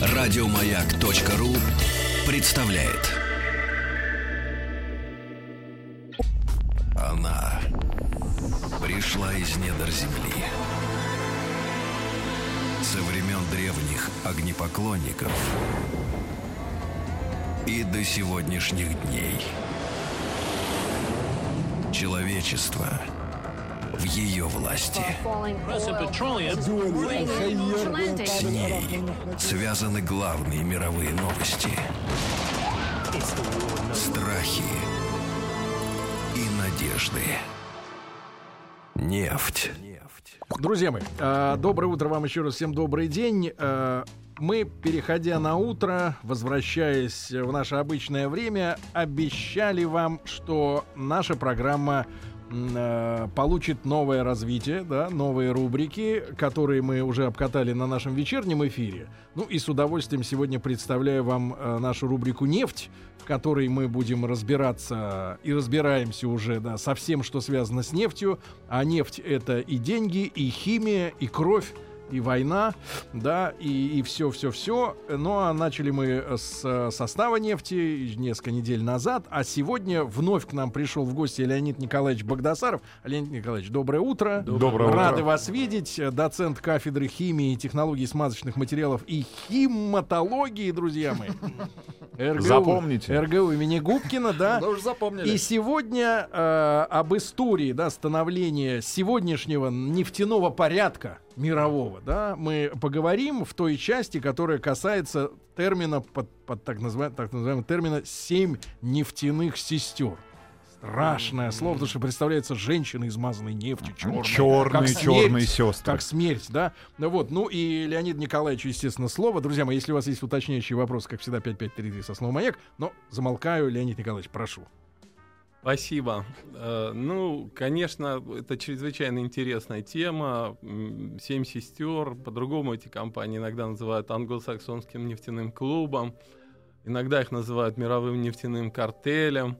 Радиомаяк.ру представляет. Она пришла из недр земли. Со времен древних огнепоклонников и до сегодняшних дней. Человечество в ее власти. С ней связаны главные мировые новости. Страхи и надежды. Нефть. Друзья мои, э, доброе утро вам еще раз. Всем добрый день. Э, мы, переходя на утро, возвращаясь в наше обычное время, обещали вам, что наша программа э, получит новое развитие, да, новые рубрики, которые мы уже обкатали на нашем вечернем эфире. Ну и с удовольствием сегодня представляю вам э, нашу рубрику «Нефть», в которой мы будем разбираться и разбираемся уже да, со всем, что связано с нефтью. А нефть — это и деньги, и химия, и кровь и война, да, и, и все, все, все. Ну а начали мы с состава нефти несколько недель назад, а сегодня вновь к нам пришел в гости Леонид Николаевич Богдасаров. Леонид Николаевич, доброе утро. Доброе Рады утро. вас видеть. Доцент кафедры химии и технологий смазочных материалов и химатологии, друзья мои. РГУ, Запомните. РГУ имени Губкина, да. Ну уж запомнили. И сегодня э, об истории да, становления сегодняшнего нефтяного порядка мирового, да, мы поговорим в той части, которая касается термина под, под так, называемого, так называемого термина семь нефтяных сестер. Страшное слово, потому что представляется женщина, измазанной нефтью, черной. Черные, черные сестры. Как смерть, да? Ну вот, ну и Леонид Николаевич, естественно, слово. Друзья мои, если у вас есть уточняющие вопросы, как всегда, 5533 со словом «Маяк», но замолкаю, Леонид Николаевич, прошу. Спасибо. Э, Ну, конечно, это чрезвычайно интересная тема. Семь сестер. По-другому эти компании иногда называют англосаксонским нефтяным клубом. Иногда их называют мировым нефтяным картелем.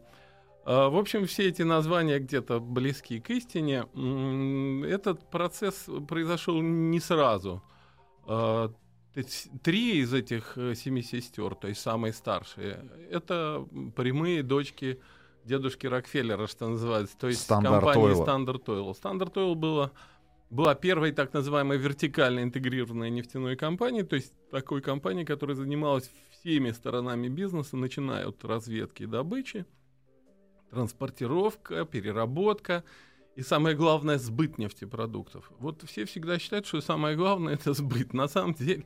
Э, В общем, все эти названия где-то близки к истине. Этот процесс произошел не сразу. Э, Три из этих семи сестер, то есть самые старшие, это прямые дочки дедушки Рокфеллера, что называется, то есть Standard компании Oil. Standard Oil. Standard Oil была, была первой так называемой вертикально интегрированной нефтяной компанией, то есть такой компанией, которая занималась всеми сторонами бизнеса, начиная от разведки и добычи, транспортировка, переработка и самое главное сбыт нефтепродуктов. Вот все всегда считают, что самое главное это сбыт. На самом деле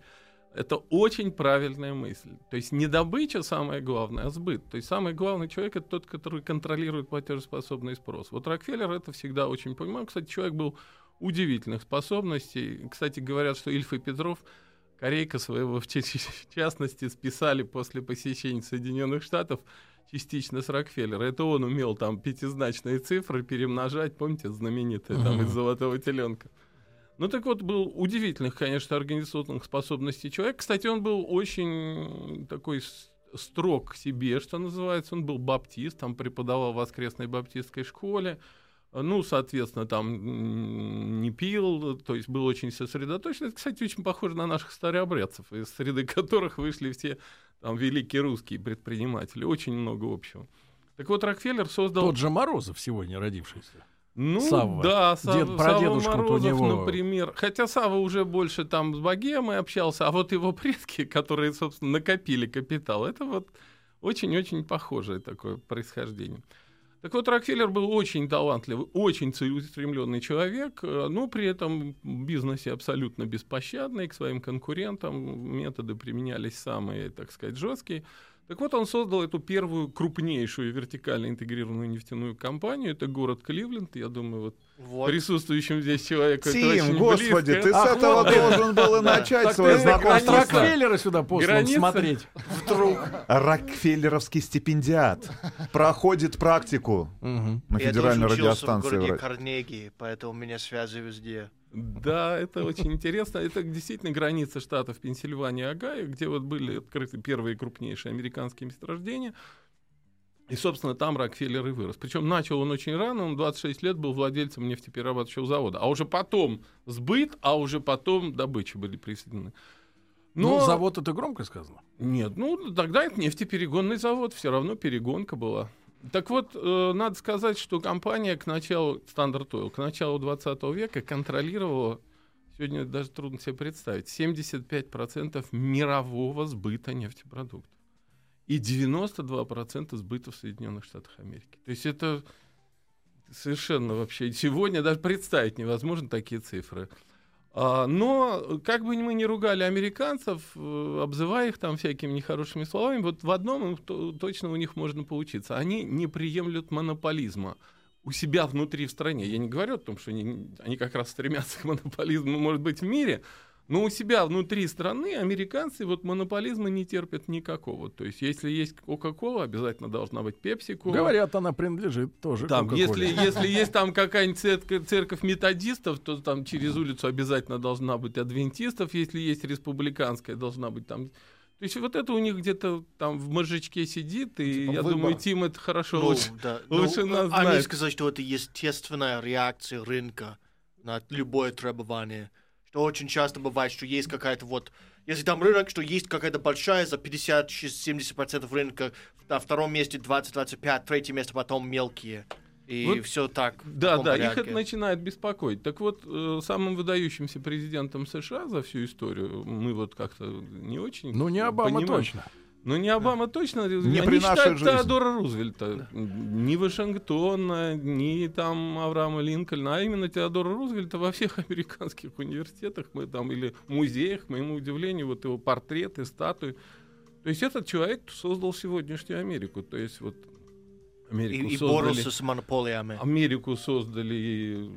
это очень правильная мысль. То есть не добыча самое главное, а сбыт. То есть самый главный человек это тот, который контролирует платежеспособный спрос. Вот Рокфеллер это всегда очень понимал. Кстати, человек был удивительных способностей. Кстати, говорят, что Ильф и Петров Корейка своего, в ча- в частности, списали после посещения Соединенных Штатов частично с Рокфеллера. Это он умел там пятизначные цифры перемножать, помните, знаменитые там из «Золотого теленка». Ну так вот, был удивительных, конечно, организационных способностей человек. Кстати, он был очень такой строг к себе, что называется. Он был баптист, там преподавал в воскресной баптистской школе. Ну, соответственно, там не пил, то есть был очень сосредоточен. Это, кстати, очень похоже на наших старообрядцев, из среды которых вышли все там великие русские предприниматели. Очень много общего. Так вот, Рокфеллер создал... Тот же Морозов сегодня родившийся. Ну, Савва. да, Сав- Дед- Савва Морозов, него- например. Хотя Сава уже больше там с богемой общался, а вот его предки, которые, собственно, накопили капитал, это вот очень-очень похожее такое происхождение. Так вот, Рокфеллер был очень талантливый, очень целеустремленный человек, э, но при этом в бизнесе абсолютно беспощадный к своим конкурентам. Методы применялись самые, так сказать, жесткие. Так вот, он создал эту первую крупнейшую вертикально интегрированную нефтяную компанию. Это город Кливленд. Я думаю, вот, Вот. присутствующим здесь человеку это Тим, очень господи, близко. ты с Ах, этого вот. должен был и начать свое знакомство. Рокфеллера сюда послан смотреть. Вдруг. Рокфеллеровский стипендиат проходит практику на Я федеральной тоже учился в радиостанции. городе. Карнеги, поэтому у меня связи везде. Да, это очень интересно. Это действительно граница штатов Пенсильвания и Огайо, где вот были открыты первые крупнейшие американские месторождения. И, собственно, там Рокфеллер и вырос. Причем начал он очень рано, он 26 лет был владельцем нефтеперерабатывающего завода. А уже потом сбыт, а уже потом добыча были присоединены. Но... Ну, завод это громко сказано. Нет, ну тогда это нефтеперегонный завод, все равно перегонка была. Так вот, э, надо сказать, что компания к началу, Standard Oil, к началу 20 века контролировала, сегодня даже трудно себе представить, 75% мирового сбыта нефтепродуктов и 92% сбыта в Соединенных Штатах Америки. То есть это совершенно вообще сегодня даже представить невозможно такие цифры. А, но как бы мы ни ругали американцев, э, обзывая их там всякими нехорошими словами, вот в одном точно у них можно поучиться. Они не приемлют монополизма у себя внутри в стране. Я не говорю о том, что они, они как раз стремятся к монополизму, может быть, в мире, но у себя внутри страны американцы вот монополизма не терпят никакого. То есть, если есть Кока-Кола, обязательно должна быть Пепси-Кола. Говорят, она принадлежит тоже там, если, если есть там какая-нибудь церковь, церковь методистов, то там через улицу обязательно должна быть адвентистов. Если есть республиканская, должна быть там то есть вот это у них где-то там в мозжечке сидит, и типа я выбор. думаю, Тим это хорошо ну, лучше, да. лучше ну, нас Они знает. сказали, что это естественная реакция рынка на любое требование что очень часто бывает, что есть какая-то вот... Если там рынок, что есть какая-то большая, за 50-70% рынка, на втором месте 20-25, третье место потом мелкие. И вот, все так. Да, да, порядке. их это начинает беспокоить. Так вот, э, самым выдающимся президентом США за всю историю мы вот как-то не очень. Ну, не Обама понимаем. точно. Ну, не Обама да. точно. Не Они при нашей жизни. Теодора Рузвельта. Да. Ни Вашингтона, ни там Авраама Линкольна, а именно Теодора Рузвельта во всех американских университетах мы там или музеях, к моему удивлению, вот его портреты, статуи. То есть этот человек создал сегодняшнюю Америку. То есть вот Америку и, создали, и боролся с монополиями. Америку создали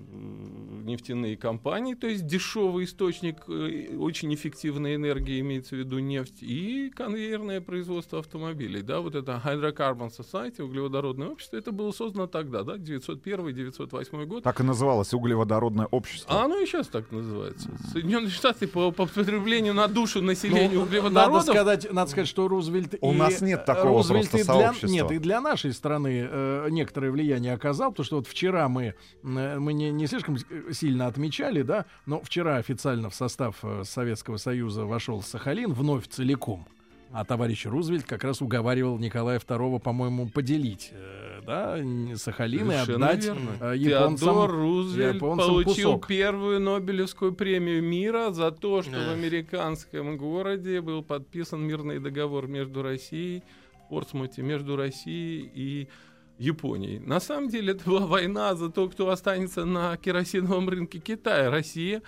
нефтяные компании, то есть дешевый источник э, очень эффективной энергии, имеется в виду нефть, и конвейерное производство автомобилей. Да, вот это Hydrocarbon Society, углеводородное общество, это было создано тогда, да, 901-908 год. Так и называлось углеводородное общество. А оно и сейчас так называется. Соединенные Штаты по, по потреблению на душу населения ну, углеводородов. Надо сказать, надо сказать, что Рузвельт У и, нас нет такого Рузвельт просто для, сообщества. Нет, и для нашей страны э, некоторое влияние оказал, потому что вот вчера мы, э, мы не, не слишком сильно отмечали, да, но вчера официально в состав э, Советского Союза вошел Сахалин вновь целиком. А товарищ Рузвельт как раз уговаривал Николая II, по-моему, поделить э, да, Сахалин и отдать верно. Э, японцам, Теодор Рузвельт японцам получил кусок. первую Нобелевскую премию мира за то, что в американском городе был подписан мирный договор между Россией, Портсмуте, между Россией и Японией. На самом деле это была война за то, кто останется на керосиновом рынке Китая. Россия,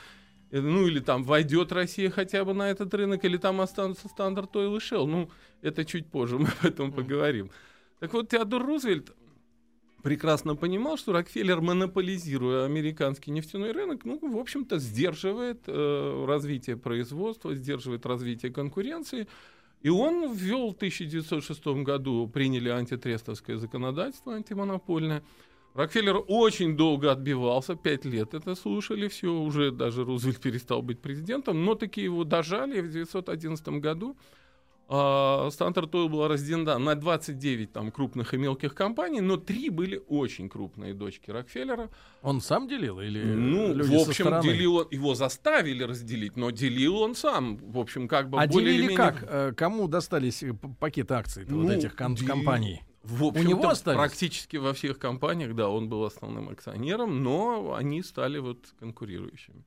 э, ну или там войдет Россия хотя бы на этот рынок, или там останутся стандарт Oil и Shell. Ну, это чуть позже мы об этом поговорим. Так вот, Теодор Рузвельт прекрасно понимал, что Рокфеллер, монополизируя американский нефтяной рынок, ну, в общем-то, сдерживает э, развитие производства, сдерживает развитие конкуренции. И он ввел в 1906 году, приняли антитрестовское законодательство антимонопольное. Рокфеллер очень долго отбивался, пять лет это слушали, все, уже даже Рузвельт перестал быть президентом, но таки его дожали в 1911 году. Стандарт Oil была разделена на 29 там, крупных и мелких компаний, но три были очень крупные дочки Рокфеллера. Он сам делил или Ну, люди в общем, делил его заставили разделить, но делил он сам, в общем, как бы а более делили или менее... как? Э, кому достались э, пакеты акций ну, вот этих ком- компаний? В общем, У него остались? практически во всех компаниях, да, он был основным акционером, но они стали вот конкурирующими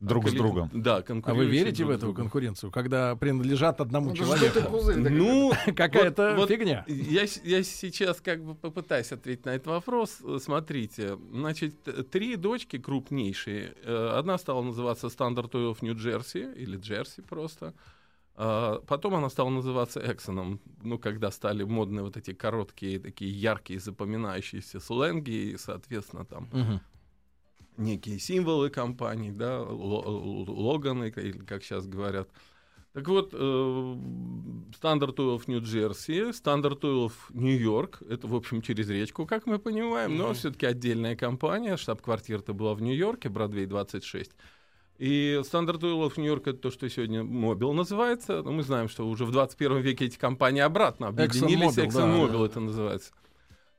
друг а, с другом. Да, А вы верите в эту конкуренцию, когда принадлежат одному ну, человеку? Ну, какая-то вот, фигня. Я, я сейчас как бы попытаюсь ответить на этот вопрос. Смотрите, значит, три дочки крупнейшие. Э, одна стала называться Standard Oil of New Jersey, или Джерси просто. А, потом она стала называться Эксоном, ну, когда стали модные вот эти короткие, такие яркие, запоминающиеся сленги, и, соответственно, там угу некие символы компаний, да, логаны, или как сейчас говорят. Так вот, Standard Oil of Нью-Джерси, Standard Oil Нью-Йорк, это, в общем, через речку, как мы понимаем, но mm-hmm. все-таки отдельная компания, штаб-квартира-то была в Нью-Йорке, Бродвей 26. И Standard Oil Нью-Йорк это то, что сегодня Mobil называется. Но мы знаем, что уже в 21 веке эти компании обратно объединились. ExxonMobil, ExxonMobil да, это называется.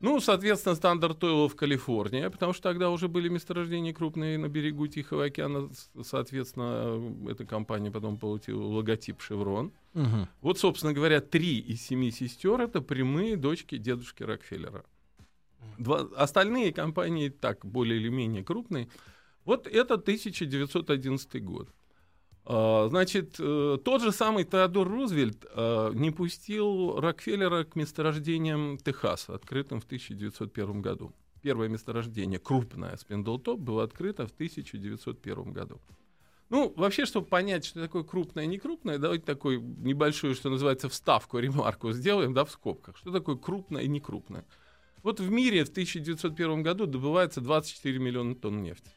Ну, соответственно, стандарт Oil в Калифорнии, потому что тогда уже были месторождения крупные на берегу Тихого океана. Соответственно, эта компания потом получила логотип «Шеврон». Мгм. Вот, собственно говоря, три из семи сестер — это прямые дочки дедушки Рокфеллера. Два, остальные компании так, более или менее крупные. Вот это 1911 год. А, Значит, э, тот же самый Теодор Рузвельт э, не пустил Рокфеллера к месторождениям Техаса, открытым в 1901 году. Первое месторождение, крупное, Спиндлтоп, было открыто в 1901 году. Ну, вообще, чтобы понять, что такое крупное и не крупное, давайте такой небольшую, что называется, вставку, ремарку сделаем, да, в скобках. Что такое крупное и не крупное? Вот в мире в 1901 году добывается 24 миллиона тонн нефти.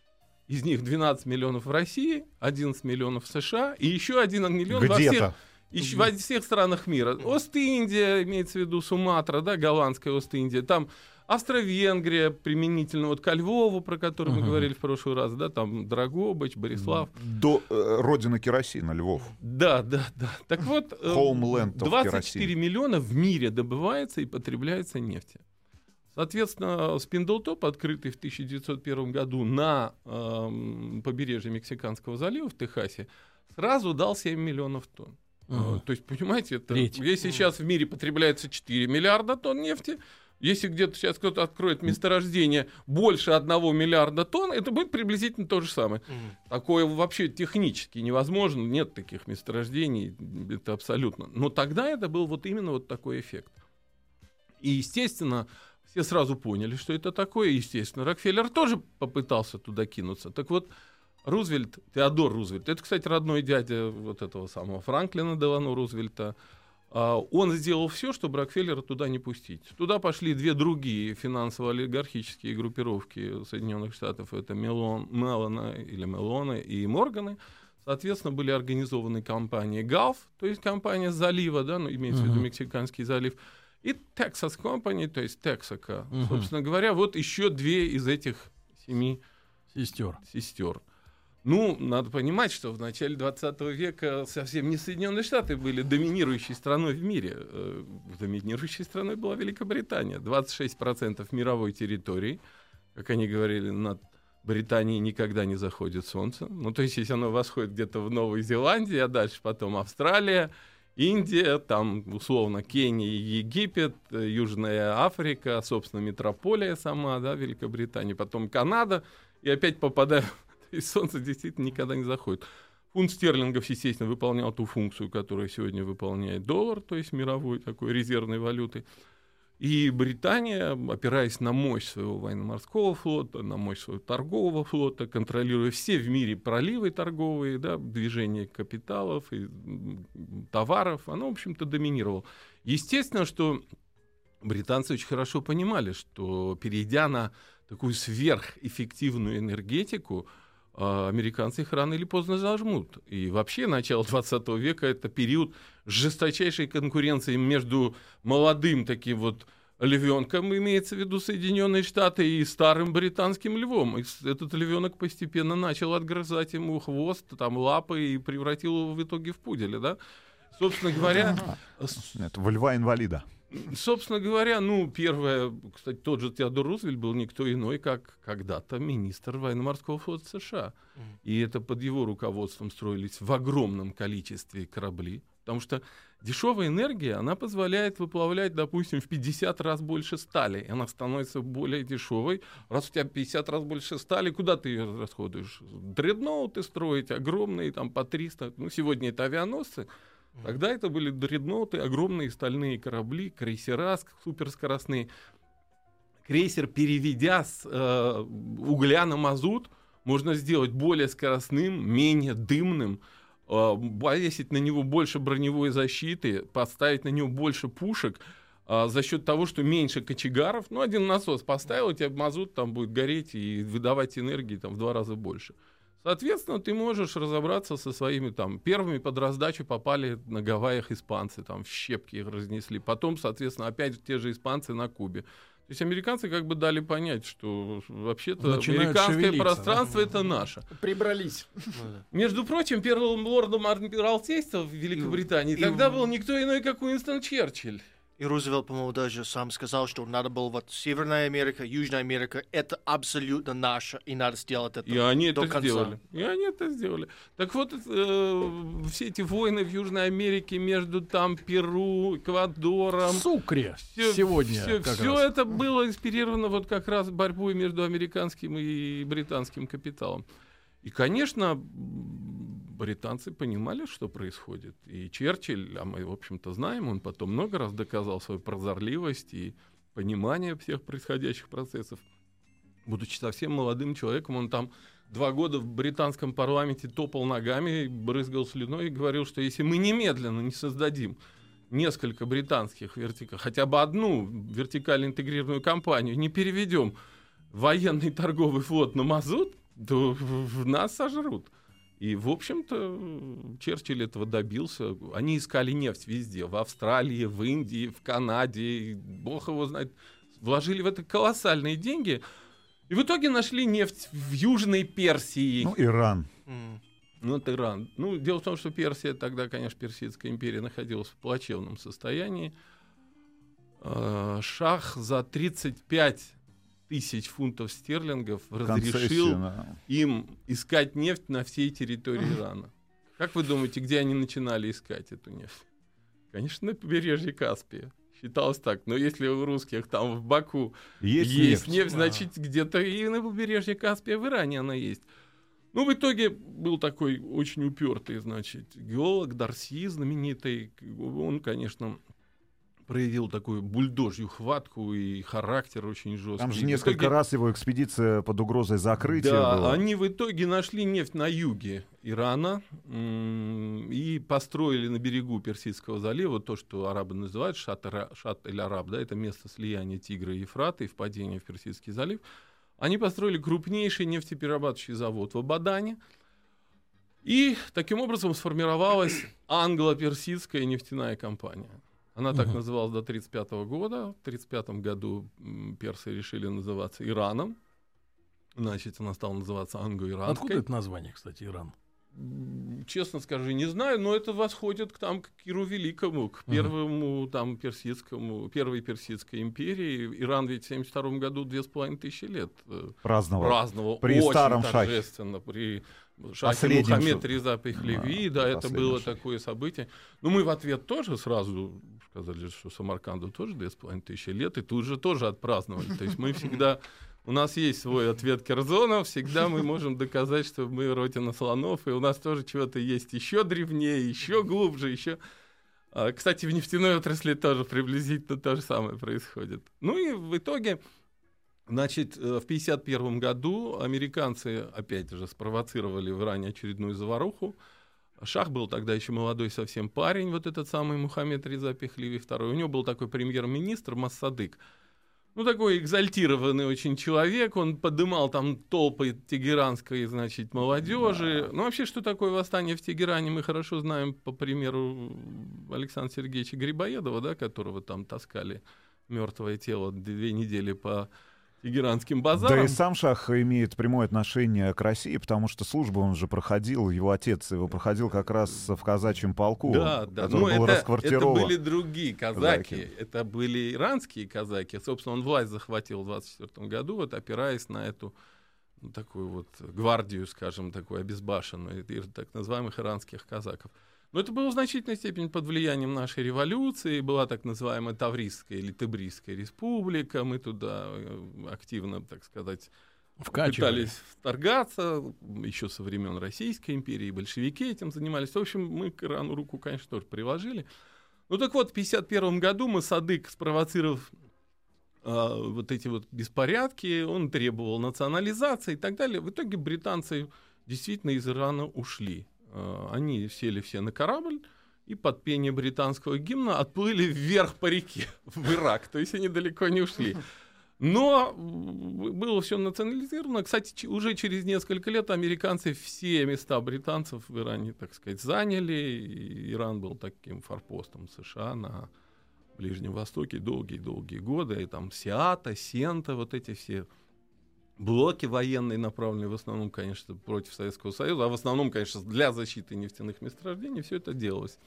Из них 12 миллионов в России, 11 миллионов в США и еще 1 миллион во всех, еще во всех странах мира. Ост-Индия, имеется в виду Суматра, да, голландская Ост-Индия, там Австро-Венгрия, применительно вот ко Львову, про который мы Мгм. говорили в прошлый раз, да, там Драгобыч, Борислав. До э, родина керосина, Львов. Да, да, да. Так вот, э, Homeland of 24 керосин. миллиона в мире добывается и потребляется нефти. Соответственно, Спиндлтоп, открытый в 1901 году на эм, побережье Мексиканского залива в Техасе, сразу дал 7 миллионов тонн. Э, То есть, понимаете, это, Треть. если сейчас в мире потребляется 4 миллиарда тонн нефти, если где-то сейчас кто-то откроет месторождение больше 1 миллиарда тонн, это будет приблизительно то же самое. Мгм. Такое вообще технически невозможно, нет таких месторождений, это абсолютно. Но тогда это был вот именно вот такой эффект. И, естественно, все сразу поняли, что это такое. Естественно, Рокфеллер тоже попытался туда кинуться. Так вот, Рузвельт, Теодор Рузвельт, это, кстати, родной дядя вот этого самого Франклина Делано Рузвельта, а, он сделал все, чтобы Рокфеллера туда не пустить. Туда пошли две другие финансово-олигархические группировки Соединенных Штатов. Это Мелон, Мелона или Мелоны и Морганы. Соответственно, были организованы компании Gulf, то есть компания залива, да, ну, имеется в виду. Мексиканский залив, и Texas Company, то есть Texaco. Мгм. Собственно говоря, вот еще две из этих семи Сестер. сестер. Ну, надо понимать, что в начале 20 века совсем не Соединенные Штаты были доминирующей страной в мире. Э, Доминирующей страной была Великобритания. 26% мировой территории, как они говорили, над Британией никогда не заходит солнце. Ну, то есть, если оно восходит где-то в Новой Зеландии, а дальше потом Австралия, Индия, там, условно, Кения и Египет, э, Южная Африка, собственно, метрополия сама, да, Великобритания, потом Канада, и опять попадаю, есть солнце действительно никогда не заходит. Фунт стерлингов, естественно, выполнял ту функцию, которую сегодня выполняет доллар, то есть мировой такой резервной валюты. И Британия, опираясь на мощь своего военно-морского флота, на мощь своего торгового флота, контролируя все в мире проливы торговые, да, движение капиталов и товаров, она, в общем-то, доминировала. Естественно, что британцы очень хорошо понимали, что перейдя на такую сверхэффективную энергетику, американцы их рано или поздно зажмут. И вообще начало 20 века это период жесточайшей конкуренции между молодым таким вот львенком, имеется в виду Соединенные Штаты, и старым британским львом. И этот львенок постепенно начал отгрызать ему хвост, там лапы и превратил его в итоге в пуделя, да? Собственно говоря, Это во льва-инвалида. Собственно говоря, ну, первое, кстати, тот же Теодор Рузвельт был никто иной, как когда-то министр военно-морского флота США. И это под его руководством строились в огромном количестве корабли. Потому что дешевая энергия, она позволяет выплавлять, допустим, в 50 раз больше стали. И она становится более дешевой. Раз у тебя 50 раз больше стали, куда ты ее расходуешь? Дредноуты строить огромные, там по 300. Ну, сегодня это авианосцы. Тогда это были дредноуты, огромные стальные корабли, крейсера суперскоростные. Крейсер, переведя с э, угля на мазут, можно сделать более скоростным, менее дымным, э, повесить на него больше броневой защиты, поставить на него больше пушек, а, за счет того, что меньше кочегаров, ну, один насос поставил, у тебя мазут там будет гореть и выдавать энергии там в два раза больше. Соответственно, ты можешь разобраться со своими там первыми под раздачу попали на Гавайях испанцы, там в щепки их разнесли. Потом, соответственно, опять те же испанцы на Кубе. То есть американцы как бы дали понять, что вообще-то американское пространство да. это наше. Прибрались. Между прочим, первым лордом адмиралтейства в Великобритании И- тогда и- был никто иной, как Уинстон Черчилль. И Рузвельт, по-моему, даже сам сказал, что надо было вот Северная Америка, Южная Америка, это абсолютно наше, и надо сделать это И они до это конца. сделали. И они это сделали. Так вот, э, все эти войны в Южной Америке между там Перу, Эквадором, Сукре Всё- сегодня всё раз. это было инспирировано вот как раз борьбой между американским и британским капиталом. И, конечно, британцы понимали, что происходит. И Черчилль, а мы, в общем-то, знаем, он потом много раз доказал свою прозорливость и понимание всех происходящих процессов. Будучи совсем молодым человеком, он там два года в британском парламенте топал ногами, брызгал слюной и говорил, что если мы немедленно не создадим несколько британских вертикаль, хотя бы одну вертикально интегрированную компанию, не переведем военный торговый флот на мазут, то в- нас сожрут. И, в общем-то, Черчилль этого добился. Они искали нефть везде. В Австралии, в Индии, в Канаде. и Бог его знает. Вложили в это колоссальные деньги. И в итоге нашли нефть в Южной Персии. Ну, Иран. Ну, это Иран. Ну, дело в том, что Персия тогда, конечно, Персидская империя находилась в плачевном состоянии. Э, Шах за 35 тысяч фунтов стерлингов разрешил да. им искать нефть на всей территории Ирана. Как вы думаете, где они начинали искать эту нефть? Конечно, на побережье Каспия. Считалось так. Но если у русских там в Баку Есть, есть, нефть. нефть, значит, где-то и на побережье Каспия в Иране она есть. Ну, в итоге был такой очень упертый, значит, геолог Дарси, знаменитый. Он, конечно, проявил такую бульдожью хватку и характер очень жесткий. Там же несколько итоге- раз его экспедиция под угрозой закрытия да, была. они в итоге нашли нефть на юге Ирана и построили на берегу Персидского залива то, что арабы называют Шат-эль-Араб, да, это место слияния Тигра и Ефрата и впадения в Персидский залив. Они построили крупнейший нефтеперерабатывающий завод в Абадане. И таким образом сформировалась англо-персидская нефтяная компания. Она так называлась до 1935 года. В 1935 году персы решили называться Ираном. Значит, она стала называться Откуда англо-иранской. это название, кстати, Иран? Честно скажу, не знаю, но это восходит к, там, к Киру Великому, к первому там персидскому, первой персидской империи. Иран ведь в 1972 году две с половиной тысячи лет э, Праздновал. праздновал При очень старом шахе. торжественно, при шахе Последнем Мухаммед ша- Реза Пехлеви, Да, да, это было шахе. такое событие. Ну, мы в ответ тоже сразу сказали, что Самарканду тоже две с половиной тысячи лет, и тут же тоже отпраздновали. То есть мы всегда, у нас есть свой ответ Керзона, всегда мы можем доказать, что мы родина слонов, и у нас тоже чего-то есть еще древнее, еще глубже, еще... А, Кстати, в нефтяной отрасли тоже приблизительно то же самое происходит. Ну и в итоге, значит, э, в 1951 году американцы, опять же, спровоцировали в Иране очередную заваруху. Шах был тогда еще молодой совсем парень, вот этот самый Мухаммед Реза Пехливи II. У него был такой премьер-министр Массадык. Ну, такой экзальтированный очень человек, он подымал там толпы тегеранской, значит, молодежи. Ну, вообще, что такое восстание в Тегеране, мы хорошо знаем по примеру Александра Сергеевича Грибоедова, да, которого там таскали мертвое тело две недели по тегеранским базарам. Да и сам Шах имеет прямое отношение к России, потому что службу он же проходил, его отец его проходил как раз в казачьем полку, Да, да. который Ну, был это, это были другие казаки. Казаки. Это были иранские казаки. Собственно, он власть захватил в 24 году, вот опираясь на эту ну, такую вот гвардию, скажем, такую обезбашенную, так называемых иранских казаков. Но это было в значительной степени под влиянием нашей революции. Была так называемая Таврийская или Тебрийская республика. Мы туда э, активно, так сказать, Вкачивали. пытались вторгаться, еще со времен Российской империи, большевики этим занимались. В общем, мы к Ирану руку, конечно, тоже приложили. Ну так вот, в 1951 году мы Садык, спровоцировав а, вот эти вот беспорядки, он требовал национализации и так далее. В итоге британцы действительно из Ирана ушли. А, они сели все на корабль и под пение британского гимна отплыли вверх по реке в Ирак. То есть они далеко не ушли. Но м, было все национализировано. Кстати, уже через несколько лет американцы все места британцев в Иране, так сказать, заняли. И Иран был таким форпостом США на Ближнем Востоке долгие-долгие годы. И там Сиата, Сента, вот эти все блоки военные, направленные в основном, конечно, против Советского Союза, а в основном, конечно, для защиты нефтяных месторождений, все это делалось.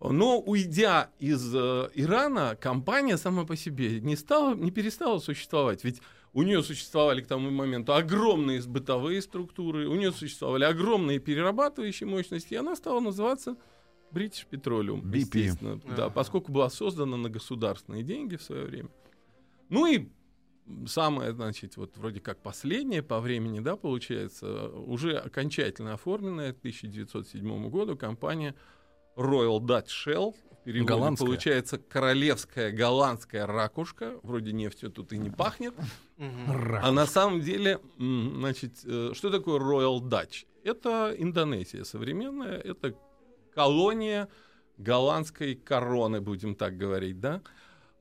Но уйдя из э, Ирана, компания сама по себе не стала, не перестала существовать. Ведь у нее существовали к тому моменту огромные бытовые структуры, у нее существовали огромные перерабатывающие мощности, и она стала называться British Petroleum, BP. естественно, да, поскольку была создана на государственные деньги в свое время. Ну и самое, значит, вот вроде как последнее по времени, да, получается, уже окончательно оформленная к 1907 году компания Royal Dutch Shell. Переводе Голландская. получается королевская голландская ракушка. Вроде нефтью тут и не пахнет. А на самом деле, значит, э, что такое Royal Dutch? Это Индонезия современная, это колония голландской короны, будем так говорить, да?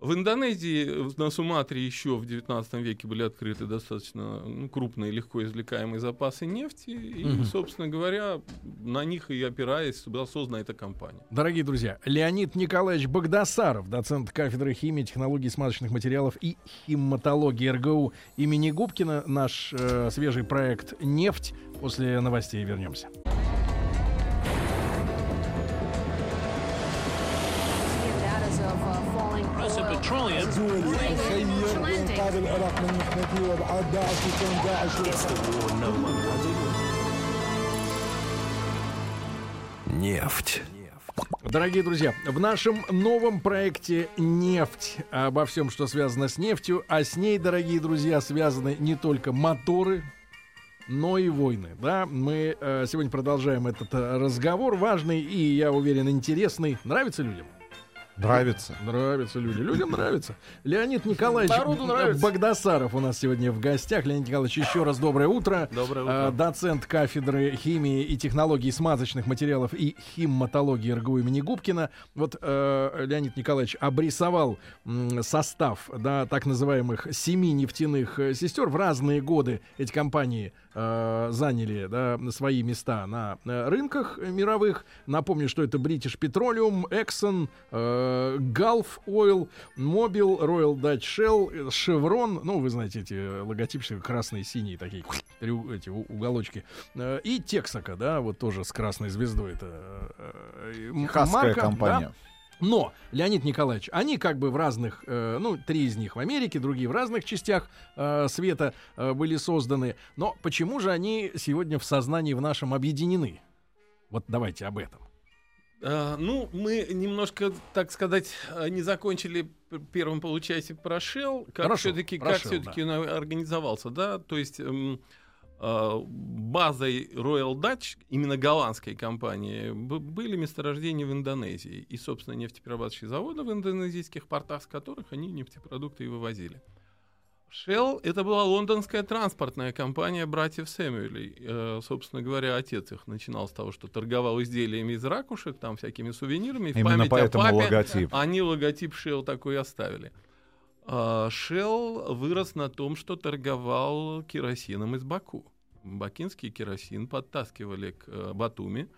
В Индонезии, в- на Суматре еще в 19 веке были открыты достаточно ну, крупные, легко извлекаемые запасы нефти. И, Мгм. собственно говоря, на них и опираясь, была создана эта компания. Дорогие друзья, Леонид Николаевич Богдасаров, доцент кафедры химии, технологий смазочных материалов и химатологии РГУ имени Губкина. Наш э, свежий проект «Нефть». После новостей вернемся. petroleum. إنقاذ العراق من نحن وابعاد داعش وكون داعش It's the war no one wanted. Нефть. Дорогие друзья, в нашем новом проекте «Нефть» обо всем, что связано с нефтью, а с ней, дорогие друзья, связаны не только моторы, но и войны. Да, мы э, сегодня продолжаем этот э, разговор важный и, я уверен, интересный. Нравится людям? Нравится. Нравится людям. Людям нравится. Леонид Николаевич Народу нравится. Богдасаров у нас сегодня в гостях. Леонид Николаевич, еще раз доброе утро. Доброе утро. доцент кафедры химии и технологий смазочных материалов и химматологии РГУ имени Губкина. Вот э, Леонид Николаевич обрисовал м, состав да, так называемых семи нефтяных э, сестер. В разные годы эти компании э, заняли да, свои места на рынках мировых. Напомню, что это British Petroleum, Exxon, э, Gulf Oil, Mobil, Royal Dutch Shell, э, Chevron. Ну, вы знаете, эти э, логотипчики красные, синие такие, эти уголочки. Э, И Texaco, да, вот тоже с красной звездой. Это э, э, Техасская марка, да. компания. Но, Леонид Николаевич, они как бы в разных, э, ну, три из них в Америке, другие в разных частях э, света э, были созданы. Но почему же они сегодня в сознании в нашем объединены? Вот давайте об этом. А, ну, мы немножко, так сказать, а, не закончили первым получасе про Shell. Как Хорошо, все-таки, про как все-таки он организовался, да? То есть эм, а, базой Royal Dutch, именно голландской компании, б- были месторождения в Индонезии. И, собственно, нефтеперерабатывающие заводы в индонезийских портах, с которых они нефтепродукты и вывозили. Shell — это была лондонская транспортная компания братьев Сэмюэлей. Э, собственно говоря, отец их начинал с того, что торговал изделиями из ракушек, там всякими сувенирами. В Именно поэтому о папе логотип. они логотип Shell такой оставили. А, Shell вырос на том, что торговал керосином из Баку. Бакинский керосин подтаскивали к э, Батуми.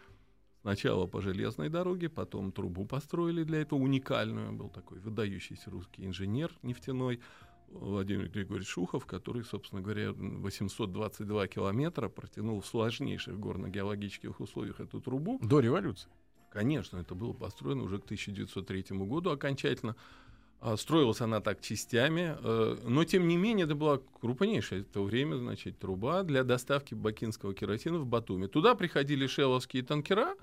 Сначала по железной дороге, потом трубу построили для этого уникальную. Был такой выдающийся русский инженер нефтяной Владимир Григорьевич Шухов, который, собственно говоря, 822 километра протянул в сложнейших горно-геологических условиях эту трубу. До революции. Конечно, это было построено уже к 1903 году окончательно. А, Строилась она так частями, э, но тем не менее это была крупнейшая в то время, значит, труба для доставки бакинского керосина в Батуми. Туда приходили шелловские танкера,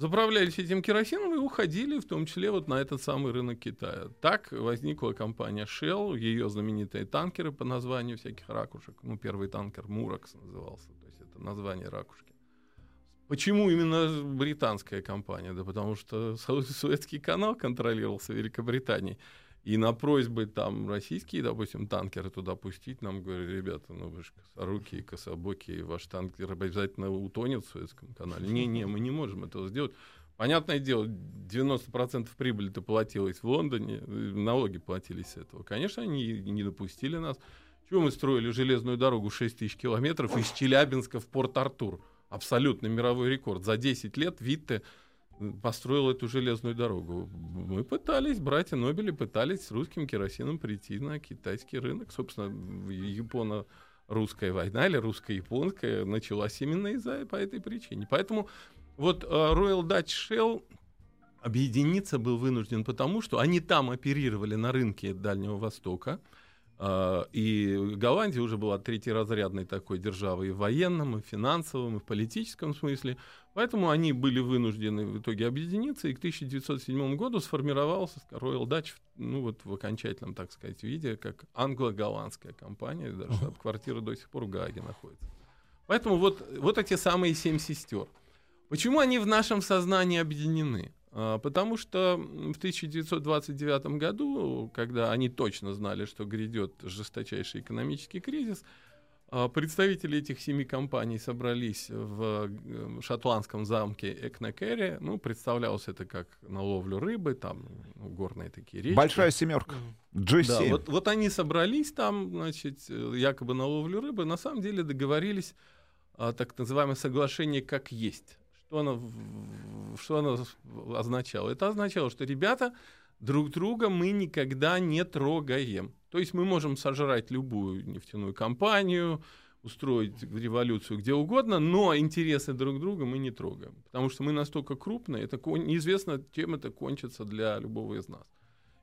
заправлялись этим керосином и уходили, в том числе вот на этот самый рынок Китая. Так возникла компания Shell, ее знаменитые танкеры по названию всяких ракушек. Ну, первый танкер Муракс назывался, то есть это название ракушки. Почему именно британская компания? Да потому что Су- Суэцкий канал контролировался Великобританией. И на просьбы там российские, допустим, танкеры туда пустить, нам говорили, ребята, ну вы же косорукие, кособокие, ваш танкер обязательно утонет в Суэцком канале. Не-не, мы не можем этого сделать. Понятное дело, 90% прибыли-то платилось в Лондоне, налоги платились с этого. Конечно, они не допустили нас. Чего мы строили железную дорогу 6 тысяч километров из Челябинска в Порт-Артур? Абсолютно мировой рекорд. За 10 лет Витте построил эту железную дорогу. Мы пытались, братья Нобели пытались с русским керосином прийти на китайский рынок. Собственно, японо-русская война или русско-японская началась именно из-за по этой причине. Поэтому вот э, Royal Dutch Shell объединиться был вынужден потому, что они там оперировали на рынке Дальнего Востока, и Голландия уже была третьеразрядной такой державой и в военном, и в финансовом, и в политическом смысле. Поэтому они были вынуждены в итоге объединиться, и к 1907 году сформировался Royal Dutch, ну вот в окончательном, так сказать, виде, как англо-голландская компания, даже штаб-квартира до сих пор в Гааге находится. Поэтому вот, вот эти самые семь сестер. Почему они в нашем сознании объединены? А, Потому что в 1929 году, когда они точно знали, что грядет жесточайший экономический кризис, а, представители этих семи компаний собрались в шотландском замке Экнекере. Ну, представлялось это как на ловлю рыбы, там ну, горные такие речки. Большая семерка. Да, G7. вот, вот они собрались там, значит, якобы на ловлю рыбы, на самом деле договорились о так называемое соглашение как есть. Что оно, что оно означало? Это означало, что ребята друг друга мы никогда не трогаем. То есть мы можем сожрать любую нефтяную компанию, устроить революцию где угодно, но интересы друг друга мы не трогаем. Потому что мы настолько крупные, это неизвестно, чем это кончится для любого из нас.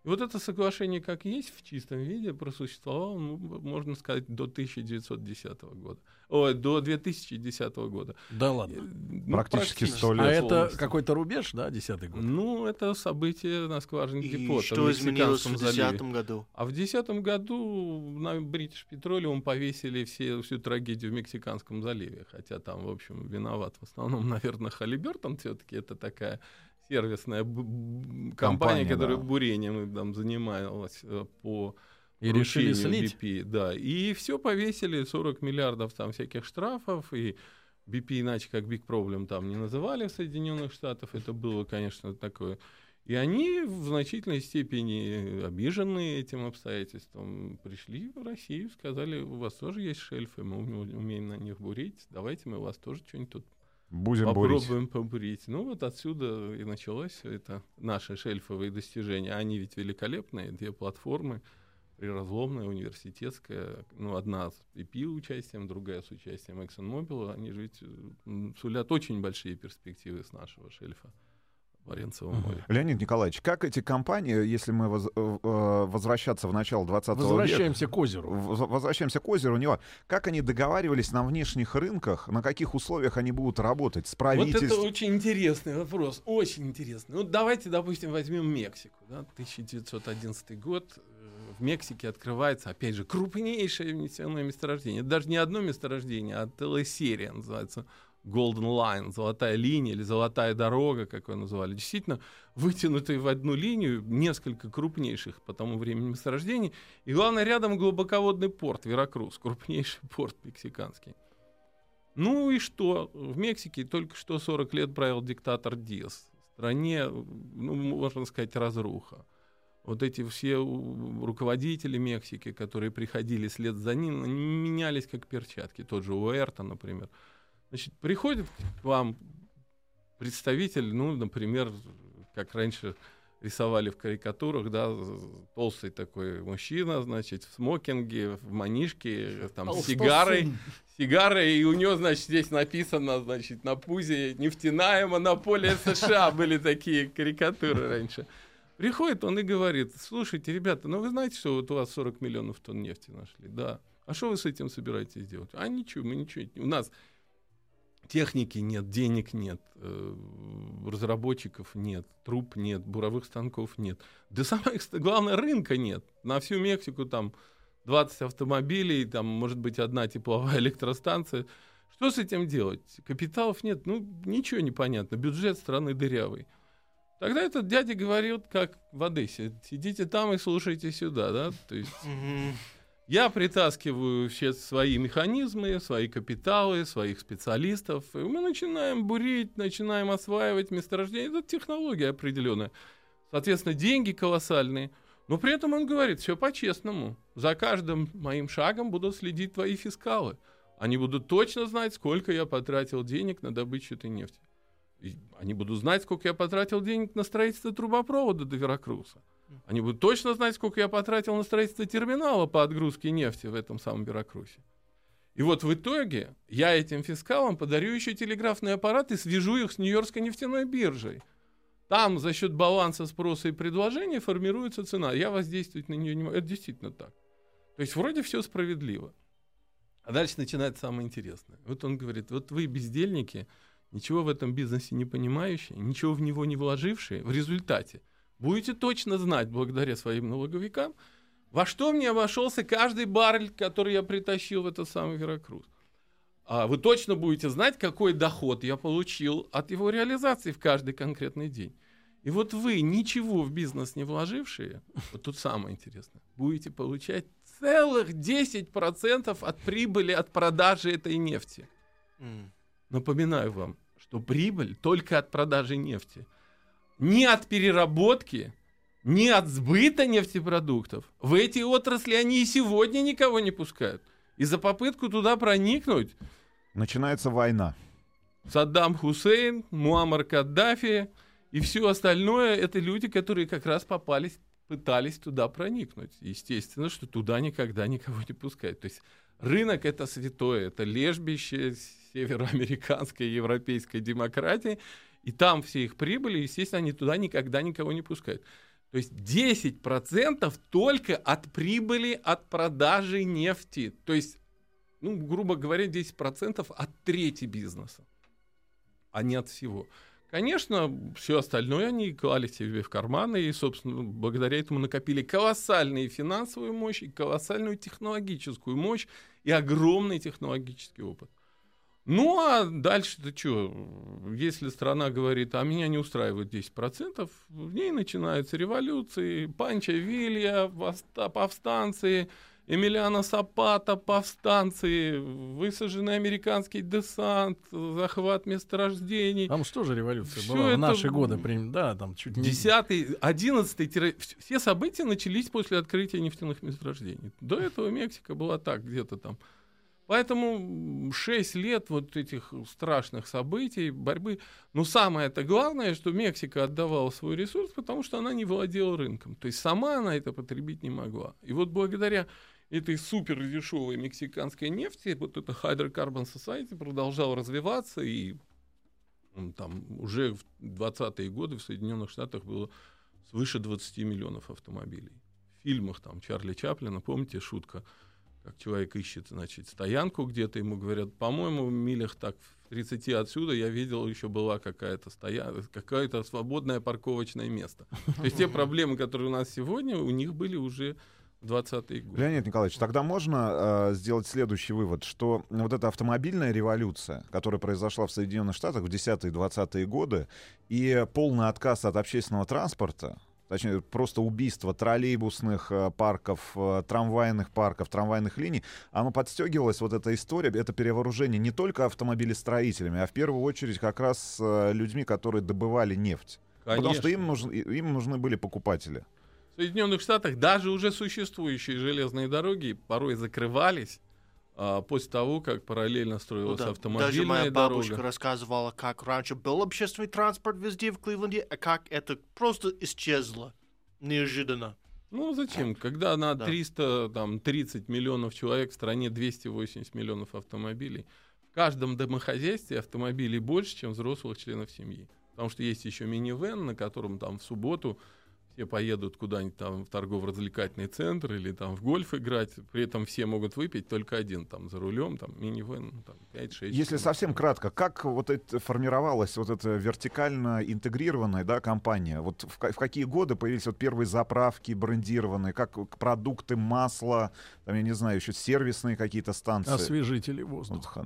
И вот это соглашение как есть в чистом виде просуществовало, ну, можно сказать, до 1910 года. Ой, до 2010 года. Да ладно. Ну, Практически сто лет. А это какой-то рубеж, да, десятый год? Ну, это событие на скважине И Депота что изменилось в Мексиканском заливе. 2010 году? А в 2010 году на British Petroleum повесили все, всю трагедию в Мексиканском заливе. Хотя там, в общем, виноват в основном, наверное, Халибертон все-таки. Это такая сервисная компания, Компания, которая да. бурением там занималась э, по И решили слить? BP. Да, и все повесили, 40 миллиардов там всяких штрафов, и BP иначе как Big Problem там не называли в Соединенных Штатах. Это было, конечно, такое и они в значительной степени обиженные этим обстоятельством пришли в Россию, сказали, у вас тоже есть шельфы, мы уме- умеем на них бурить, давайте мы у вас тоже что-нибудь тут Будем бурить. попробуем побурить. Ну вот отсюда и началось это наши шельфовые достижения. Они ведь великолепные, две платформы, приразломная, университетская, ну одна с BP участием, другая с участием ExxonMobil, они же ведь сулят очень большие перспективы с нашего шельфа в Баренцевом море. Леонид Николаевич, как эти компании, если мы воз- э, э, возвращаться в начало 20 века, Возвращаемся к озеру. в- возвращаемся к озеру, у него, как они договаривались на внешних рынках, на каких условиях они будут работать с Вот правительством? это очень интересный вопрос, очень интересный. Ну, давайте, допустим, возьмем Мексику. Да? 1911 год. э, В Мексике открывается, опять же, крупнейшее нефтяное месторождение. Это даже не одно месторождение, а целая серия называется Golden Line, золотая линия или золотая дорога, как ее называли. Действительно, вытянутые в одну линию несколько крупнейших по тому времени месторождений. И главное, рядом глубоководный порт Веракрус, крупнейший порт мексиканский. Ну и что? В Мексике только что 40 лет правил диктатор Диас. В стране, ну, можно сказать, разруха. Вот эти все руководители Мексики, которые приходили след за ним, менялись как перчатки. Тот же Уэрта, например. Значит, приходит к вам представитель, ну, например, как раньше рисовали в карикатурах, да, толстый такой мужчина, значит, в смокинге, в манишке, там, с сигарой, сигарой, и у него, значит, здесь написано, значит, на пузе «Нефтяная монополия США» были такие карикатуры раньше. Приходит он и говорит, слушайте, ребята, ну вы знаете, что вот у вас 40 миллионов тонн нефти нашли? Да. А что вы с этим собираетесь делать? А ничего, мы ничего. У нас техники нет, денег нет, э, разработчиков нет, труб нет, буровых станков нет. Да самое главное, рынка нет. На всю Мексику там 20 автомобилей, там может быть одна тепловая электростанция. Что с этим делать? Капиталов нет, ну ничего не понятно. Бюджет страны дырявый. Тогда этот дядя говорит, как в Одессе, сидите там и слушайте сюда, да? То есть. Я притаскиваю все свои механизмы, свои капиталы, своих специалистов, и мы начинаем бурить, начинаем осваивать месторождение. Это технология определенная. Соответственно, деньги колоссальные. Но при этом он говорит, все по-честному. За каждым моим шагом будут следить твои фискалы. Они будут точно знать, сколько я потратил денег на добычу этой нефти. И они будут знать, сколько я потратил денег на строительство трубопровода до Веракруса. Они будут точно знать, сколько я потратил на строительство терминала по отгрузке нефти в этом самом Веракрусе. И вот в итоге я этим фискалам подарю еще телеграфный аппарат и свяжу их с Нью-Йоркской нефтяной биржей. Там за счет баланса спроса и предложения формируется цена. Я воздействовать на нее не могу. Это действительно так. То есть вроде все справедливо. А дальше начинается самое интересное. Вот он говорит, вот вы бездельники, ничего в этом бизнесе не понимающие, ничего в него не вложившие, в результате будете точно знать, благодаря своим налоговикам, во что мне обошелся каждый баррель, который я притащил в этот самый Веракрус. А вы точно будете знать, какой доход я получил от его реализации в каждый конкретный день. И вот вы, ничего в бизнес не вложившие, вот тут самое интересное, будете получать целых 10% от прибыли от продажи этой нефти. Напоминаю вам, что прибыль только от продажи нефти. Не от переработки, не от сбыта нефтепродуктов. В эти отрасли они и сегодня никого не пускают. И за попытку туда проникнуть Начинается война. Саддам Хусейн, Муаммар Каддафи и все остальное это люди, которые как раз попались, пытались туда проникнуть. Естественно, что туда никогда никого не пускают. То есть рынок это святое, это лежбище североамериканской европейской демократии, и там все их прибыли, естественно, они туда никогда никого не пускают. То есть 10% только от прибыли от продажи нефти. То есть, ну, грубо говоря, 10% от трети бизнеса, а не от всего. Конечно, все остальное они клали себе в карманы и, собственно, благодаря этому накопили колоссальную финансовую мощь и колоссальную технологическую мощь и огромный технологический опыт. Ну, а дальше-то что? Если страна говорит, а меня не устраивает 10%, в ней начинаются революции, Панча Вилья, повстанцы, Эмилиано Сапата, повстанцы, высаженный американский десант, захват месторождений. Там что же революция Всё была в наши годы? Да, там чуть не... Десятый, одиннадцатый, тире- вс- все события начались после открытия нефтяных месторождений. До этого Мексика была так, где-то там. Поэтому 6 лет вот этих страшных событий, борьбы. Но самое это главное, что Мексика отдавала свой ресурс, потому что она не владела рынком. То есть сама она это потребить не могла. И вот благодаря этой супер дешевой мексиканской нефти, вот эта Hydrocarbon Society продолжал развиваться, и там уже в 20-е годы в Соединенных Штатах было свыше 20 миллионов автомобилей. В фильмах там Чарли Чаплина, помните, шутка, как человек ищет, значит, стоянку где-то, ему говорят, по-моему, в милях так в 30 отсюда я видел, еще была какая-то стоянка, какое-то свободное парковочное место. То есть те проблемы, которые у нас сегодня, у них были уже в 20-е годы. Леонид Николаевич, тогда можно э, сделать следующий вывод, что вот эта автомобильная революция, которая произошла в Соединенных Штатах в 10-е и 20-е годы, и полный отказ от общественного транспорта, точнее, просто убийство троллейбусных э, парков, э, трамвайных парков, трамвайных линий, оно подстегивалось, вот эта история, это перевооружение не только автомобилестроителями, а в первую очередь как раз э, людьми, которые добывали нефть. Потому что им, нужен, им нужны были покупатели. В Соединенных Штатах даже уже существующие железные дороги порой закрывались а, после того, как параллельно Ну строилась да, автомобильная Даже моя бабушка дорога. рассказывала, как раньше был общественный транспорт везде в Кливленде, а как это просто исчезло. Неожиданно. Ну зачем? Когда на Да. 330 миллионов человек в стране 280 миллионов автомобилей, в каждом домохозяйстве автомобилей больше, чем взрослых членов семьи. Потому что есть еще минивэн, на котором там в субботу все поедут куда-нибудь там в торгово-развлекательный центр или там в гольф играть. При этом все могут выпить, только один там за рулем, там минивэн, ну, там 5-6. Если человек. совсем кратко, как вот это формировалась вот эта вертикально интегрированная да, компания? Вот в, в какие годы появились вот первые заправки брендированные, как продукты, масло, там, я не знаю, еще сервисные какие-то станции? Освежители Вот воздуха.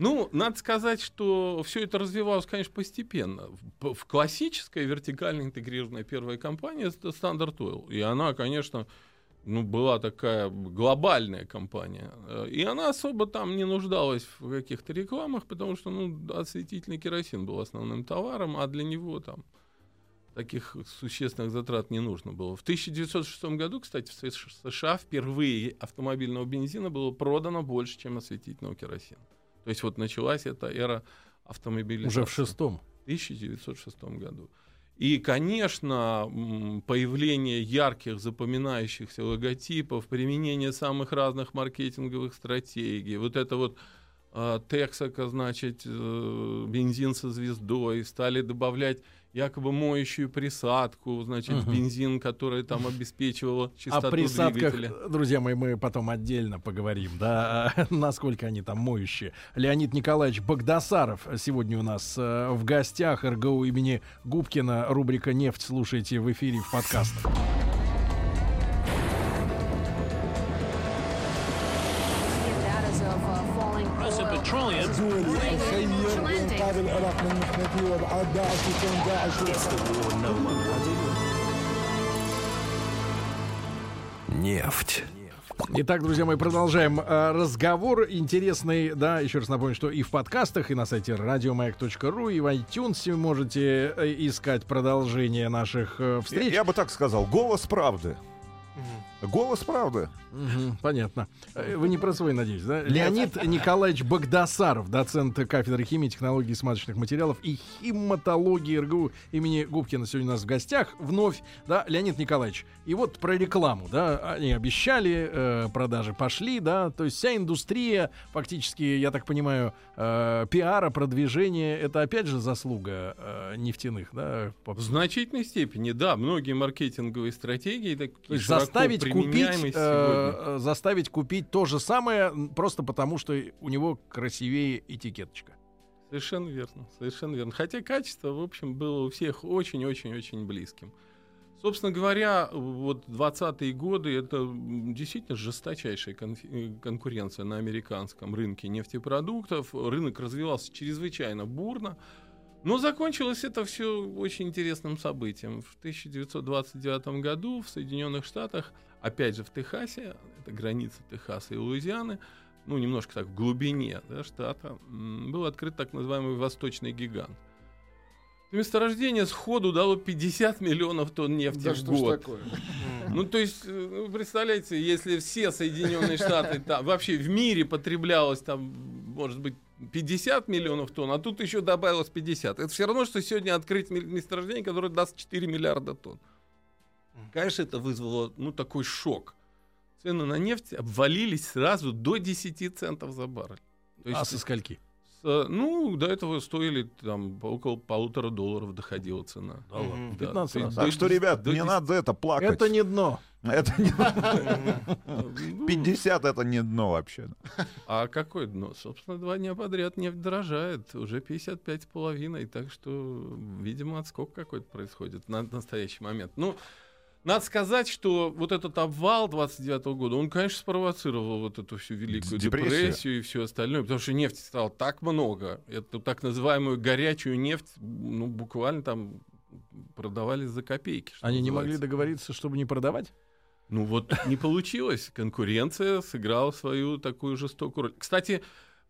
Ну, надо сказать, что все это развивалось, конечно, постепенно. В, классическая вертикально интегрированная первая компания это Standard Oil. И она, конечно, ну, была такая глобальная компания. Э, И она особо там не нуждалась в каких-то рекламах, потому что ну, осветительный керосин был основным товаром, а для него там таких существенных затрат не нужно было. В 1906 году, кстати, в США впервые автомобильного бензина было продано больше, чем осветительного керосина. То есть вот началась эта эра автомобилизации. Уже в шестом. 1906 году. И, конечно, появление ярких, запоминающихся логотипов, применение самых разных маркетинговых стратегий, вот это вот а, Texaco, значит, э, бензин со звездой, стали добавлять якобы моющую присадку, значит, Мгм. бензин, которая там обеспечивала чистоту О присадках, двигателя. друзья мои, мы потом отдельно поговорим, да, насколько они там моющие. Леонид Николаевич Богдасаров сегодня у нас э, в гостях РГУ имени Губкина. Рубрика «Нефть» слушайте в эфире в подкастах. Нефть. Итак, друзья мои, продолжаем э, разговор интересный, да, еще раз напомню, что и в подкастах, и на сайте радиомаяк.ру, и в iTunes можете э, искать продолжение наших э, Я, встреч. я бы так сказал, голос правды. Голос правды. Мгм, понятно. Э, Вы не про свой, надеюсь, да? Леонид Николаевич Богдасаров, доцент кафедры химии, технологий и смазочных материалов и химатологии РГУ имени Губкина сегодня у нас в гостях. Вновь, да, Леонид Николаевич. И вот про рекламу, да, они обещали, э, продажи пошли, да, то есть вся индустрия, фактически, я так понимаю, э, пиара, продвижения, это опять же заслуга э, нефтяных, да? по- В значительной степени, да, многие маркетинговые стратегии такие заставить купить, э. Э, заставить купить то же самое, просто потому что у него красивее этикеточка. Совершенно верно, совершенно верно. Хотя качество, в общем, было у всех очень-очень-очень близким. Собственно говоря, вот 20-е годы это действительно жесточайшая э, конкуренция на американском рынке нефтепродуктов. Рынок развивался чрезвычайно бурно. Но закончилось это все очень интересным событием. В 1929 году в Соединенных Штатах, опять же в Техасе, это граница Техаса и Луизианы, ну, немножко так в глубине да, штата, был открыт так называемый «Восточный гигант». Месторождение сходу дало 50 миллионов тонн нефти в год. Ну, то есть, э, вы представляете, если все Соединенные Штаты, там, вообще в мире потреблялось там, может быть, 50 миллионов тонн, а тут еще добавилось 50. Это все равно, что сегодня открыть ме- месторождение, которое даст 4 миллиарда тонн. Конечно, это вызвало, ну, такой шок. Цены на нефть обвалились сразу до 10 центов за баррель. То а есть, со скольки? с- ну, до этого стоили там около полутора долларов доходила цена. Да ладно, Да, 15 то есть раз. до Так что, 10 ребят, до не 10 надо это плакать. Это не дно. Это не- Ну, 50 это не дно вообще. А какое дно? Собственно, два дня подряд нефть дорожает. Уже 55 с половиной. Так что, видимо, отскок какой-то происходит на настоящий момент. Ну, надо сказать, что вот этот обвал 29 года, он, конечно, спровоцировал вот эту всю великую Депрессию. депрессию, и все остальное, потому что нефти стало так много. Эту так называемую горячую нефть, ну, буквально там продавали за копейки. Они не могли называется. договориться, чтобы не продавать? Ну вот не получилось. Конкуренция сыграла свою такую жестокую роль. Кстати,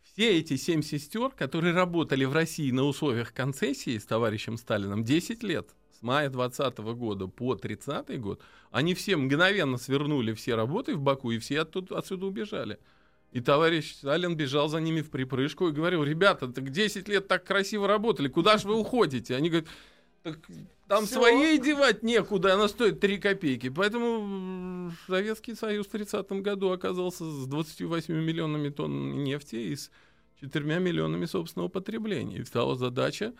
все эти семь сестер, которые работали в России на условиях концессии с товарищем Сталином 10 лет, с мая 20 года по 30 год, они все мгновенно свернули все работы в Баку, и все оттуда, отсюда убежали. И товарищ Сталин бежал за ними в припрыжку и говорил, ребята, так 10 лет так красиво работали, куда же вы уходите? Они говорят, так там своей девать некуда, она стоит 3 копейки. Поэтому Советский Союз в 30 году оказался с 28 миллионами тонн нефти и с 4 миллионами собственного потребления. И стала задача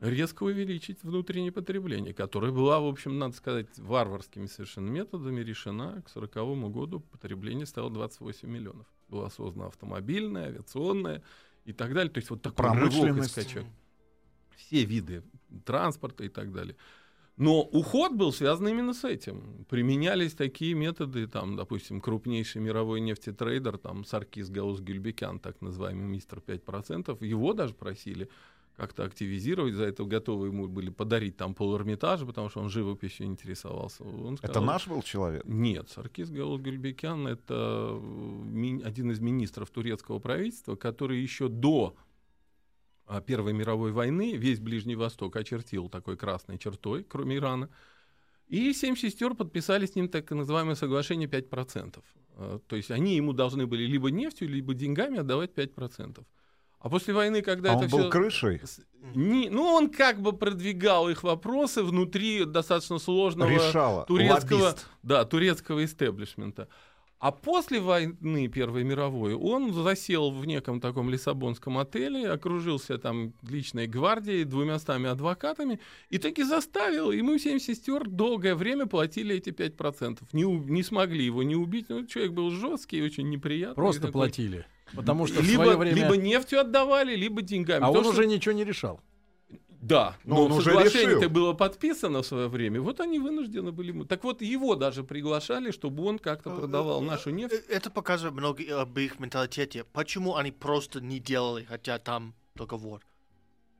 резко увеличить внутреннее потребление, которое была, в общем, надо сказать, варварскими совершенно методами решена. К 1940 году потребление стало 28 миллионов. Была создана автомобильная, авиационная и так далее. То есть вот такой рывок и Промышленность. скачок все виды транспорта и так далее. Но уход был связан именно с этим. Применялись такие методы, там, допустим, крупнейший мировой нефтетрейдер, там, Саркис Гаус Гюльбекян, так называемый мистер 5%, его даже просили как-то активизировать, за это готовы ему были подарить там пол Эрмитажа, потому что он живописью интересовался. Он Это сказал, наш был человек? нет, Саркис Гаул Гюльбекян это ми- один из министров турецкого правительства, который еще до а, Первой мировой войны весь Ближний Восток очертил такой красной чертой, кроме Ирана. И семь сестер подписали с ним так называемое соглашение 5%. А, То есть они ему должны были либо нефтью, либо деньгами отдавать 5%. А после войны, когда А это он был всё- крышей? не- ну, он как бы продвигал их вопросы внутри достаточно сложного Решала. турецкого, Лоббист. да, турецкого истеблишмента. А после войны Первой мировой он засел в неком таком лиссабонском отеле, окружился там личной гвардией, двумястами адвокатами, и таки заставил, мы семь сестер долгое время платили эти 5%. Не, не смогли его не убить, ну, человек был жесткий, очень неприятный. Просто такой. платили. Потому что в либо, свое время... либо нефтью отдавали, либо деньгами. А То, он что- уже ничего не решал. Да, Но но, соглашение-то было подписано в свое время. Вот они вынуждены были. ему- Так вот, его даже приглашали, чтобы он как-то продавал нашу нефть. Э, Это показывает много об их менталитете. Почему они просто не делали, хотя там договор?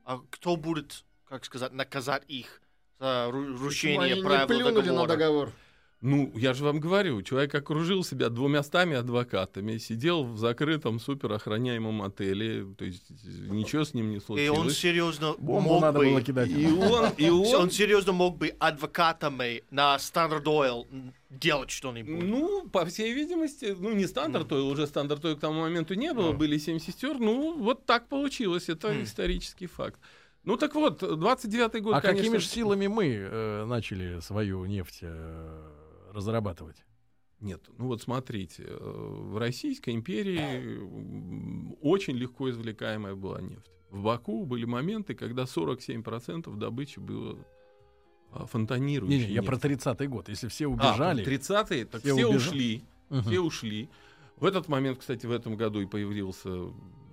А кто будет, как сказать, наказать их за рушение они не правил плюнули на договора? договор? Ну, я же вам говорю, человек окружил себя двумястами адвокатами, сидел в закрытом суперохраняемом отеле, то есть ничего с ним не И случилось. он серьезно Бомбу мог надо бы... было кидать. И он, и он, Он серьезно мог бы адвокатами на Standard Oil делать что-нибудь. Ну, по всей видимости, ну, не стандарт Ойл, уже стандарт Ойл к тому моменту не было, были семь сестер. Ну, вот так получилось, это Хм. исторический факт. Ну, так вот, 29-й год, А конечно... какими же силами мы э, начали свою нефть э, разрабатывать? Нет, ну вот смотрите, э, в Российской империи очень легко извлекаемая была нефть. В Баку были моменты, когда 47% добычи было а, фонтанирующей Не-не, я про нефти. 30-й год. Если все А, убежали... 30-е, так Все все, убежали. ушли. Мгм. Все ушли. В этот момент, кстати, в этом году и появился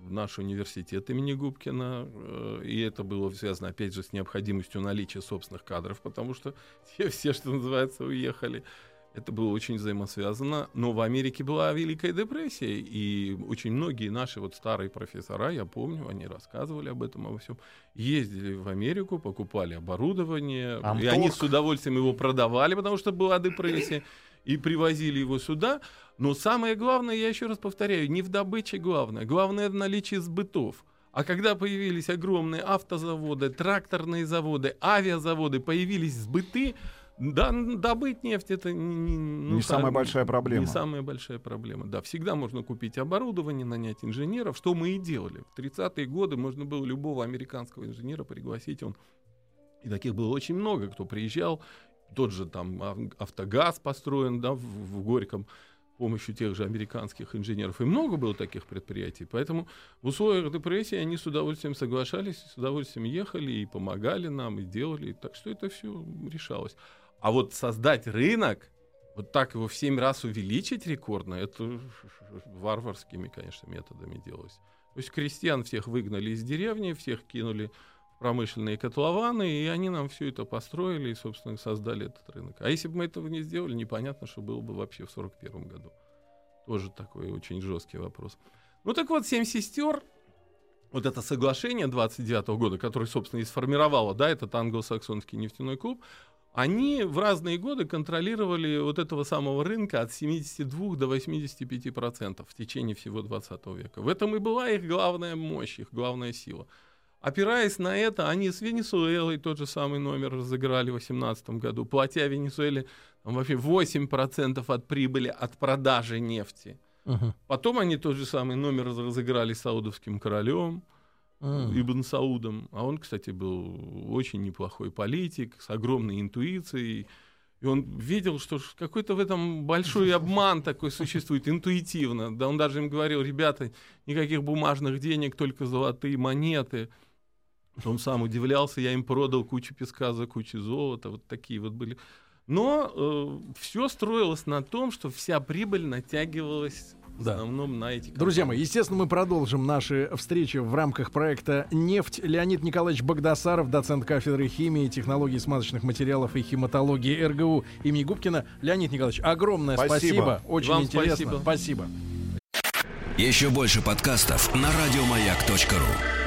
наш университет имени Губкина, э, и это было связано, опять же, с необходимостью наличия собственных кадров, потому что все, все что называется, уехали. Это было очень взаимосвязано. Но в Америке была Великая депрессия, и очень многие наши вот старые профессора, я помню, они рассказывали об этом, обо всем, ездили в Америку, покупали оборудование, и Амторг. они с удовольствием его продавали, потому что была депрессия, и привозили его сюда. Но самое главное, я еще раз повторяю, не в добыче главное. Главное в наличии сбытов. А когда появились огромные автозаводы, тракторные заводы, авиазаводы, появились сбыты, да, добыть нефть это не, ну, Не самая там, большая проблема. Не самая большая проблема. Да, всегда можно купить оборудование, нанять инженеров, что мы и делали. В 30-е годы можно было любого американского инженера пригласить, он и таких было очень много, кто приезжал. Тот же там ав- автогаз построен да, в, в Горьком с помощью тех же американских инженеров. И много было таких предприятий. Поэтому в условиях депрессии они с удовольствием соглашались, с удовольствием ехали и помогали нам, и делали. Так что это все решалось. А вот создать рынок, вот так его в 7 раз увеличить рекордно, это варварскими, конечно, методами делалось. То есть крестьян всех выгнали из деревни, всех кинули в промышленные котлованы, и они нам все это построили и, собственно, создали этот рынок. А если бы мы этого не сделали, непонятно, что было бы вообще в 41 году. Тоже такой очень жесткий вопрос. Ну так вот, «Семь сестер», вот это соглашение 29 года, которое, собственно, и сформировало, да, этот англосаксонский нефтяной клуб, они в разные годы контролировали вот этого самого рынка от 72 до 85 процентов в течение всего 20 века. В этом и была их главная мощь, их главная сила. Опираясь на это, они с Венесуэлой тот же самый номер разыграли в 2018 году, платя Венесуэле там, вообще 8% от прибыли от продажи нефти. Мгм. Потом они тот же самый номер раз- разыграли с саудовским королем, М. Ибн Саудом. А он, кстати, был очень неплохой политик, с огромной интуицией. И он видел, что какой-то в этом большой обман такой существует интуитивно. Да он даже им говорил, ребята, никаких бумажных денег, только золотые монеты. Он сам удивлялся, я им продал кучу песка за кучу золота. Вот такие вот были. Но все строилось на том, что вся прибыль натягивалась в Да. основном на эти Друзья мои, компании. естественно, мы продолжим наши встречи в рамках проекта «Нефть». Леонид Николаевич Богдасаров, доцент кафедры химии, технологий смазочных материалов и химатологии РГУ имени Губкина. Леонид Николаевич, огромное спасибо. Спасибо. Очень Вам интересно. спасибо. спасибо. Еще больше подкастов на радиомаяк.ру.